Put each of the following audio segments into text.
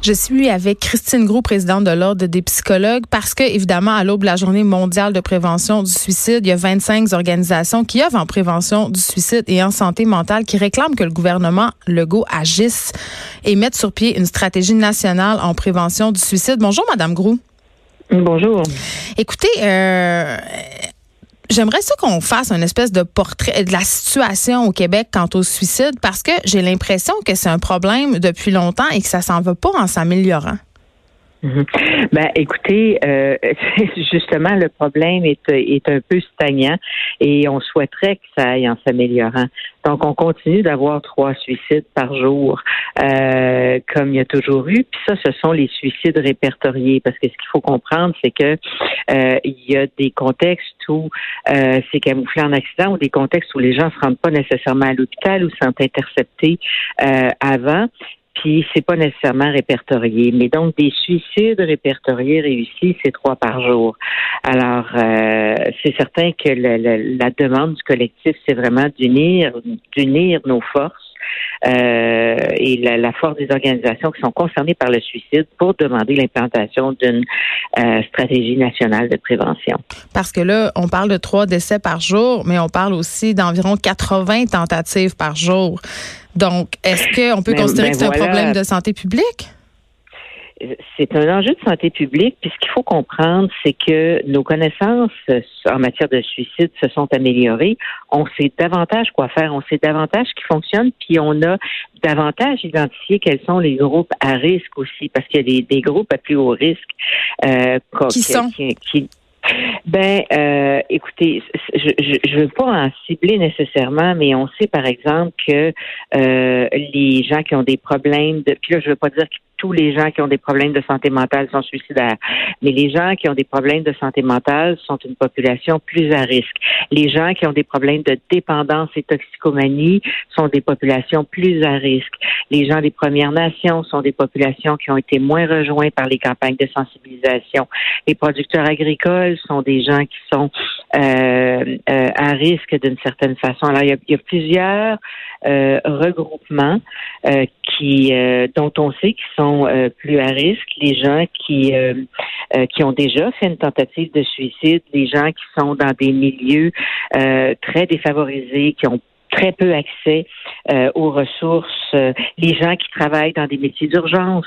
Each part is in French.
Je suis avec Christine Gros, présidente de l'Ordre des psychologues, parce que, évidemment, à l'aube de la journée mondiale de prévention du suicide, il y a 25 organisations qui œuvrent en prévention du suicide et en santé mentale qui réclament que le gouvernement Legault agisse et mette sur pied une stratégie nationale en prévention du suicide. Bonjour, Madame Gros. Bonjour. Écoutez, euh, J'aimerais ça qu'on fasse un espèce de portrait de la situation au Québec quant au suicide parce que j'ai l'impression que c'est un problème depuis longtemps et que ça s'en va pas en s'améliorant. Mhm. Ben, écoutez, euh, justement, le problème est, est un peu stagnant et on souhaiterait que ça aille en s'améliorant. Donc, on continue d'avoir trois suicides par jour, euh, comme il y a toujours eu. Puis ça, ce sont les suicides répertoriés, parce que ce qu'il faut comprendre, c'est que euh, il y a des contextes où euh, c'est camouflé en accident ou des contextes où les gens se rendent pas nécessairement à l'hôpital ou sont interceptés avant puis c'est pas nécessairement répertorié. Mais donc des suicides répertoriés réussis, c'est trois par jour. Alors euh, c'est certain que la demande du collectif, c'est vraiment d'unir, d'unir nos forces. Euh, et la, force des organisations qui sont concernées par le suicide pour demander l'implantation d'une euh, stratégie nationale de prévention. Parce que là, on parle de trois décès par jour, mais on parle aussi d'environ 80 tentatives par jour. Donc, est-ce qu'on peut considérer ben que c'est un problème de santé publique? C'est un enjeu de santé publique. Puis ce qu'il faut comprendre, c'est que nos connaissances en matière de suicide se sont améliorées. On sait davantage quoi faire, on sait davantage ce qui fonctionne, puis on a davantage identifié quels sont les groupes à risque aussi, parce qu'il y a des, groupes à plus haut risque. Euh, qui sont? Ben, euh, écoutez, je ne veux pas en cibler nécessairement, mais on sait par exemple que euh, les gens qui ont des problèmes de, puis là, je veux pas dire que tous les gens qui ont des problèmes de santé mentale sont suicidaires. Mais les gens qui ont des problèmes de santé mentale sont une population plus à risque. Les gens qui ont des problèmes de dépendance et toxicomanie sont des populations plus à risque. Les gens des Premières Nations sont des populations qui ont été moins rejoints par les campagnes de sensibilisation. Les producteurs agricoles sont des gens qui sont euh, euh, à risque d'une certaine façon. Alors, il y a, plusieurs euh, regroupements qui, dont on sait qu'ils sont euh, plus à risque, les gens qui euh, euh, qui ont déjà fait une tentative de suicide, les gens qui sont dans des milieux très défavorisés, qui ont très peu accès aux ressources, les gens qui travaillent dans des métiers d'urgence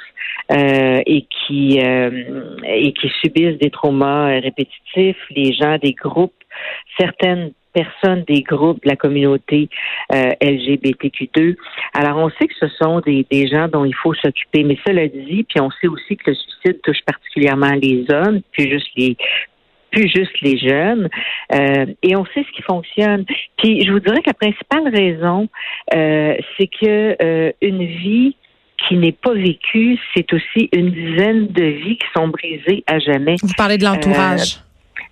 et qui et qui subissent des traumas répétitifs, les gens des groupes, certaines personnes des groupes de la communauté euh, LGBTQ2. Alors, on sait que ce sont des, des gens dont il faut s'occuper, mais cela dit, puis on sait aussi que le suicide touche particulièrement les hommes, puis juste les plus juste les jeunes. Euh, et on sait ce qui fonctionne. Puis je vous dirais que la principale raison, euh, c'est que euh, une vie qui n'est pas vécue, c'est aussi une dizaine de vies qui sont brisées à jamais. Vous parlez de l'entourage.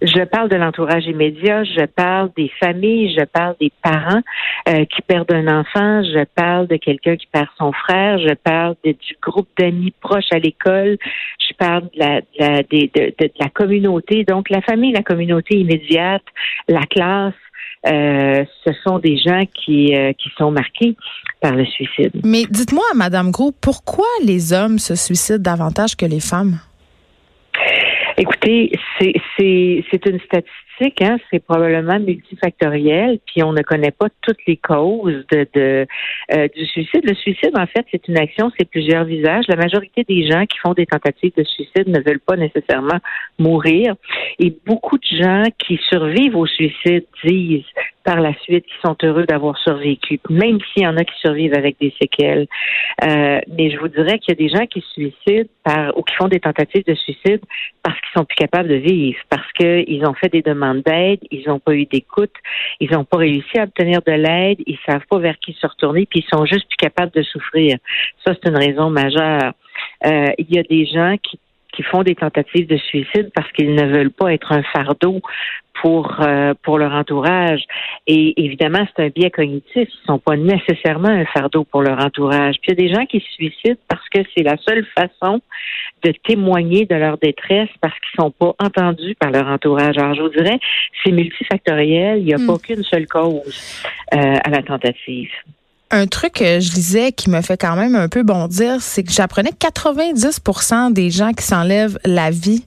Je parle de l'entourage immédiat, je parle des familles, je parle des parents euh, qui perdent un enfant, je parle de quelqu'un qui perd son frère, je parle du groupe d'amis proches à l'école, je parle de la, de, de, la communauté. Donc la famille, la communauté immédiate, la classe, euh, ce sont des gens qui, euh, qui sont marqués par le suicide. Mais dites-moi, Madame Gros, pourquoi les hommes se suicident davantage que les femmes? Écoutez, c'est une statistique, hein, c'est probablement multifactoriel, puis on ne connaît pas toutes les causes de, de euh, du suicide. Le suicide, en fait, c'est une action, c'est plusieurs visages. La majorité des gens qui font des tentatives de suicide ne veulent pas nécessairement mourir, et beaucoup de gens qui survivent au suicide disent par la suite qui sont heureux d'avoir survécu, même s'il y en a qui survivent avec des séquelles. Euh, mais je vous dirais qu'il y a des gens qui se suicident par, ou qui font des tentatives de suicide parce qu'ils sont plus capables de vivre, parce qu'ils ont fait des demandes d'aide, ils n'ont pas eu d'écoute, ils n'ont pas réussi à obtenir de l'aide, ils savent pas vers qui se retourner, puis ils sont juste plus capables de souffrir. Ça, c'est une raison majeure. Euh, il y a des gens qui qui font des tentatives de suicide parce qu'ils ne veulent pas être un fardeau pour euh, pour leur entourage. Et évidemment, c'est un biais cognitif. Ils sont pas nécessairement un fardeau pour leur entourage. Puis il y a des gens qui se suicident parce que c'est la seule façon de témoigner de leur détresse parce qu'ils sont pas entendus par leur entourage. Alors je vous dirais, c'est multifactoriel. Il n'y a hmm. pas qu'une seule cause euh, à la tentative. Un truc que je lisais qui me fait quand même un peu bondir, c'est que j'apprenais que 90% des gens qui s'enlèvent la vie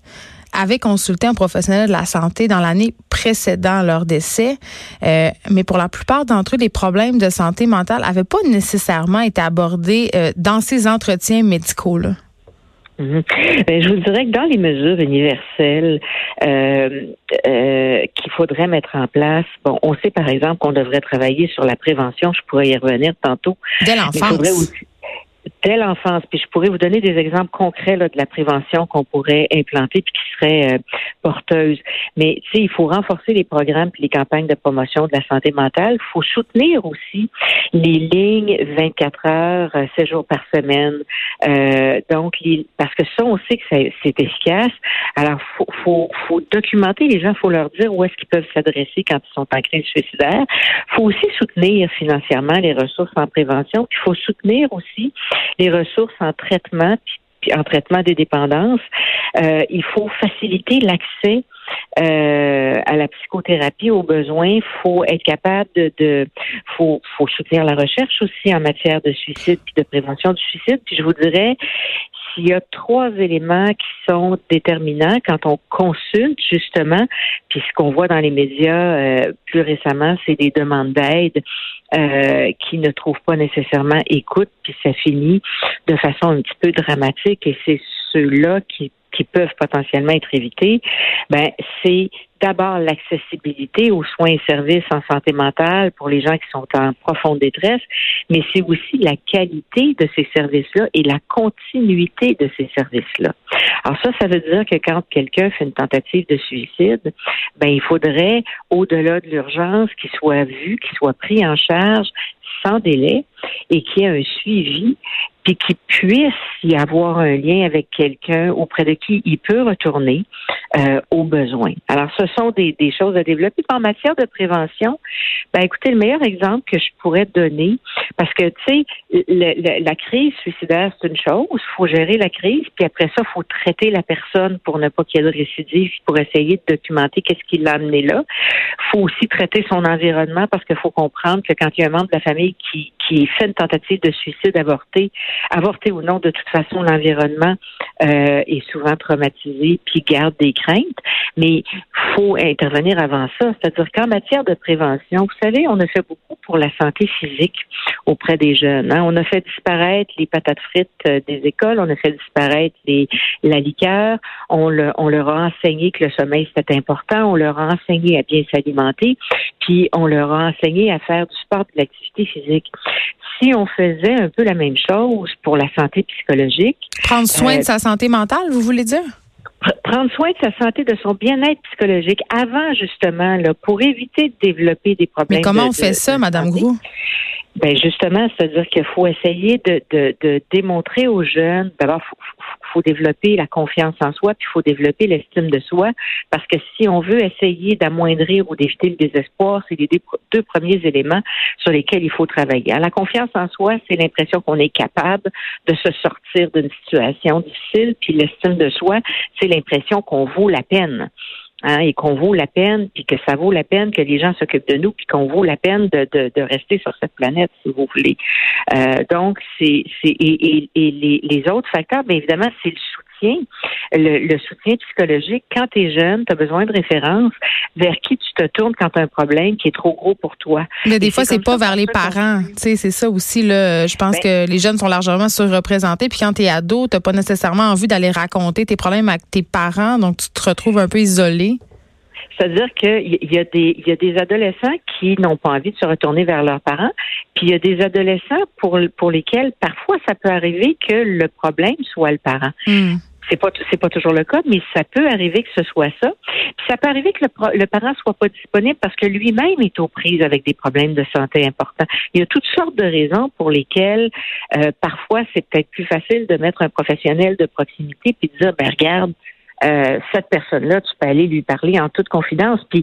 avaient consulté un professionnel de la santé dans l'année précédant leur décès. Euh, mais pour la plupart d'entre eux, les problèmes de santé mentale n'avaient pas nécessairement été abordés euh, dans ces entretiens médicaux-là. Mhm. Ben, je vous dirais que dans les mesures universelles euh, qu'il faudrait mettre en place, bon, on sait par exemple qu'on devrait travailler sur la prévention. Je pourrais y revenir tantôt. Dès l'enfance dès l'enfance. Puis je pourrais vous donner des exemples concrets là, de la prévention qu'on pourrait implanter puis qui serait euh, porteuse. Mais tu sais, il faut renforcer les programmes puis les campagnes de promotion de la santé mentale. Il faut soutenir aussi les lignes 24 heures, 7 euh, jours par semaine. Euh, donc, parce que ça, on sait que c'est efficace. Alors, faut, faut, faut documenter les gens. faut leur dire où est-ce qu'ils peuvent s'adresser quand ils sont en crise suicidaire. faut aussi soutenir financièrement les ressources en prévention. Il faut soutenir aussi les ressources en traitement en traitement des dépendances. Euh, il faut faciliter l'accès euh, à la psychothérapie aux besoins. Il faut être capable de, de faut, faut soutenir la recherche aussi en matière de suicide et de prévention du suicide. Puis je vous dirais, s'il y a trois éléments qui sont déterminants quand on consulte justement, puis ce qu'on voit dans les médias euh, plus récemment, c'est des demandes d'aide euh, qui ne trouvent pas nécessairement écoute, puis ça finit de façon un petit peu dramatique. Et c'est ceux-là qui qui peuvent potentiellement être évités, ben c'est d'abord l'accessibilité aux soins et services en santé mentale pour les gens qui sont en profonde détresse, mais c'est aussi la qualité de ces services-là et la continuité de ces services-là. Alors ça, ça veut dire que quand quelqu'un fait une tentative de suicide, ben il faudrait, au-delà de l'urgence, qu'il soit vu, qu'il soit pris en charge sans délai et qu'il y ait un suivi puis qu'il puisse y avoir un lien avec quelqu'un auprès de qui il peut retourner euh, aux besoins. Alors, ce sont des, choses à développer. En matière de prévention, ben écoutez, le meilleur exemple que je pourrais donner, parce que tu sais, la crise suicidaire, c'est une chose, il faut gérer la crise, puis après ça, il faut traiter la personne pour ne pas qu'il y ait de récidive, pour essayer de documenter qu'est-ce qui l'a amené là. Il faut aussi traiter son environnement parce qu'il faut comprendre que quand il y a un membre de la famille qui, qui fait une tentative de suicide avorté, avorté ou non, de toute façon, l'environnement euh, est souvent traumatisé puis garde des craintes. Mais faut intervenir avant ça. C'est-à-dire qu'en matière de prévention, vous savez, on a fait beaucoup pour la santé physique auprès des jeunes. Hein. On a fait disparaître les patates frites euh, des écoles, on a fait disparaître les, la liqueur, on, on leur a enseigné que le sommeil c'était important, on leur a enseigné à bien s'alimenter, puis on leur a enseigné à faire du sport, de l'activité physique si on faisait un peu la même chose pour la santé psychologique. Prendre soin de euh, sa santé mentale, vous voulez dire? prendre soin de sa santé, de son bien-être psychologique avant justement là, pour éviter de développer des problèmes. Mais comment on fait ça, Madame Grou? Ben justement, c'est-à-dire qu'il faut essayer de, de, de démontrer aux jeunes, d'abord, faut, faut développer la confiance en soi, puis il faut développer l'estime de soi, parce que si on veut essayer d'amoindrir ou d'éviter le désespoir, c'est les deux premiers éléments sur lesquels il faut travailler. la confiance en soi, c'est l'impression qu'on est capable de se sortir d'une situation difficile, puis l'estime de soi, c'est l'impression qu'on vaut la peine. Hein, et qu'on vaut la peine, puis que ça vaut la peine que les gens s'occupent de nous, puis qu'on vaut la peine de, de, de, rester sur cette planète, si vous voulez. Euh, donc, c'est, c'est et, et, les, les, autres facteurs, bien évidemment, c'est le soutien, le, le soutien psychologique. Quand tu es jeune, tu as besoin de références vers qui tu te tournes quand tu as un problème qui est trop gros pour toi. Mais des fois, c'est pas vers les parents. C'est ça aussi. Là, je pense ben que les jeunes sont largement surreprésentés. Puis quand tu es ado, tu pas nécessairement envie d'aller raconter tes problèmes avec tes parents, donc tu te retrouves un peu isolé. C'est-à-dire qu'il y, a des, y a des adolescents qui n'ont pas envie de se retourner vers leurs parents, puis il y a des adolescents pour, pour lesquels parfois ça peut arriver que le problème soit le parent. Hmm. C'est pas c'est pas toujours le cas, mais ça peut arriver que ce soit ça. Puis ça peut arriver que le, le parent soit pas disponible parce que lui-même est aux prises avec des problèmes de santé importants. Il y a toutes sortes de raisons pour lesquelles euh, parfois c'est peut-être plus facile de mettre un professionnel de proximité puis de dire ben regarde euh, cette personne-là, tu peux aller lui parler en toute confidence, puis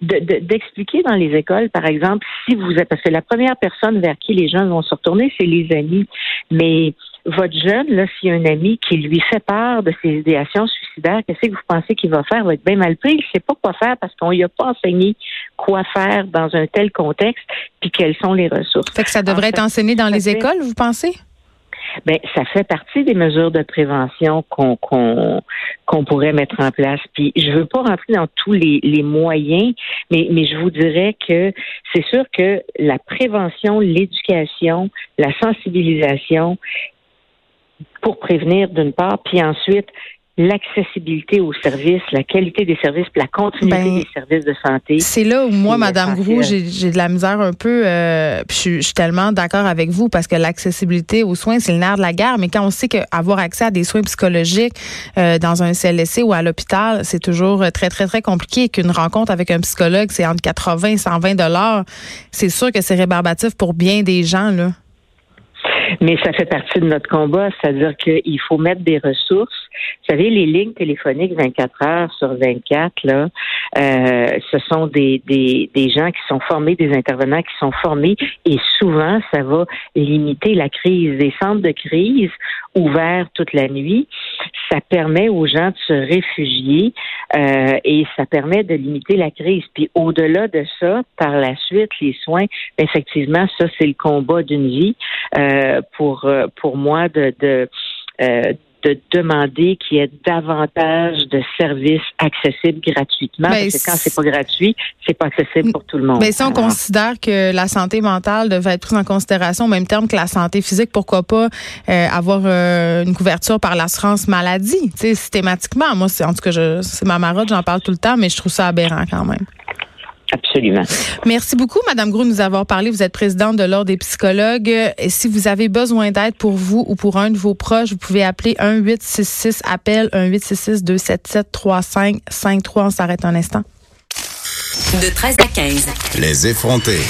d'expliquer dans les écoles, par exemple, si vous êtes, parce que la première personne vers qui les gens vont se retourner, c'est les amis, mais votre jeune, là, s'il y a un ami qui lui fait part de ses idéations suicidaires, qu'est-ce que vous pensez qu'il va faire? Il va être bien mal pris. Il ne sait pas quoi faire parce qu'on lui a pas enseigné quoi faire dans un tel contexte, puis quelles sont les ressources. Fait que ça devrait être enseigné dans les écoles, vous pensez? ben ça fait partie des mesures de prévention qu'on qu'on pourrait mettre en place. Puis je veux pas rentrer dans tous les, les moyens, mais mais je vous dirais que c'est sûr que la prévention, l'éducation, la sensibilisation pour prévenir d'une part, puis ensuite l'accessibilité aux services, la qualité des services, la continuité ben, des services de santé. C'est là où moi, Madame Grou, j'ai de la misère un peu. Euh, je, suis tellement d'accord avec vous parce que l'accessibilité aux soins, c'est le nerf de la guerre. Mais quand on sait qu'avoir accès à des soins psychologiques euh, dans un CLSC ou à l'hôpital, c'est toujours très très très compliqué. Qu'une rencontre avec un psychologue, c'est entre 80 et 120 dollars. C'est sûr que c'est rébarbatif pour bien des gens là. Mais ça fait partie de notre combat, c'est-à-dire qu'il faut mettre des ressources. Vous savez, les lignes téléphoniques 24 heures sur 24, là, euh, ce sont des, des, des gens qui sont formés, des intervenants qui sont formés, et souvent, ça va limiter la crise. Des centres de crise ouverts toute la nuit, ça permet aux gens de se réfugier euh, et ça permet de limiter la crise. Puis au-delà de ça, par la suite, les soins, effectivement, ça c'est le combat d'une vie pour pour moi de, de euh, de demander qu'il y ait davantage de services accessibles gratuitement. Ben, parce que quand c'est pas gratuit, c'est pas accessible pour tout le monde. Mais si on considère que la santé mentale devait être prise en considération au même terme que la santé physique, pourquoi pas euh, avoir euh, une couverture par l'assurance maladie, tu sais, systématiquement. Moi, c'est en tout cas, c'est ma marotte, j'en parle tout le temps, mais je trouve ça aberrant quand même. Absolument. Merci beaucoup, Madame Grou, de nous avoir parlé. Vous êtes présidente de l'Ordre des psychologues. Et si vous avez besoin d'aide pour vous ou pour un de vos proches, vous pouvez appeler 1-866 appel 1-866 277 3553. On s'arrête un instant. De 13 à 15. Les effrontés.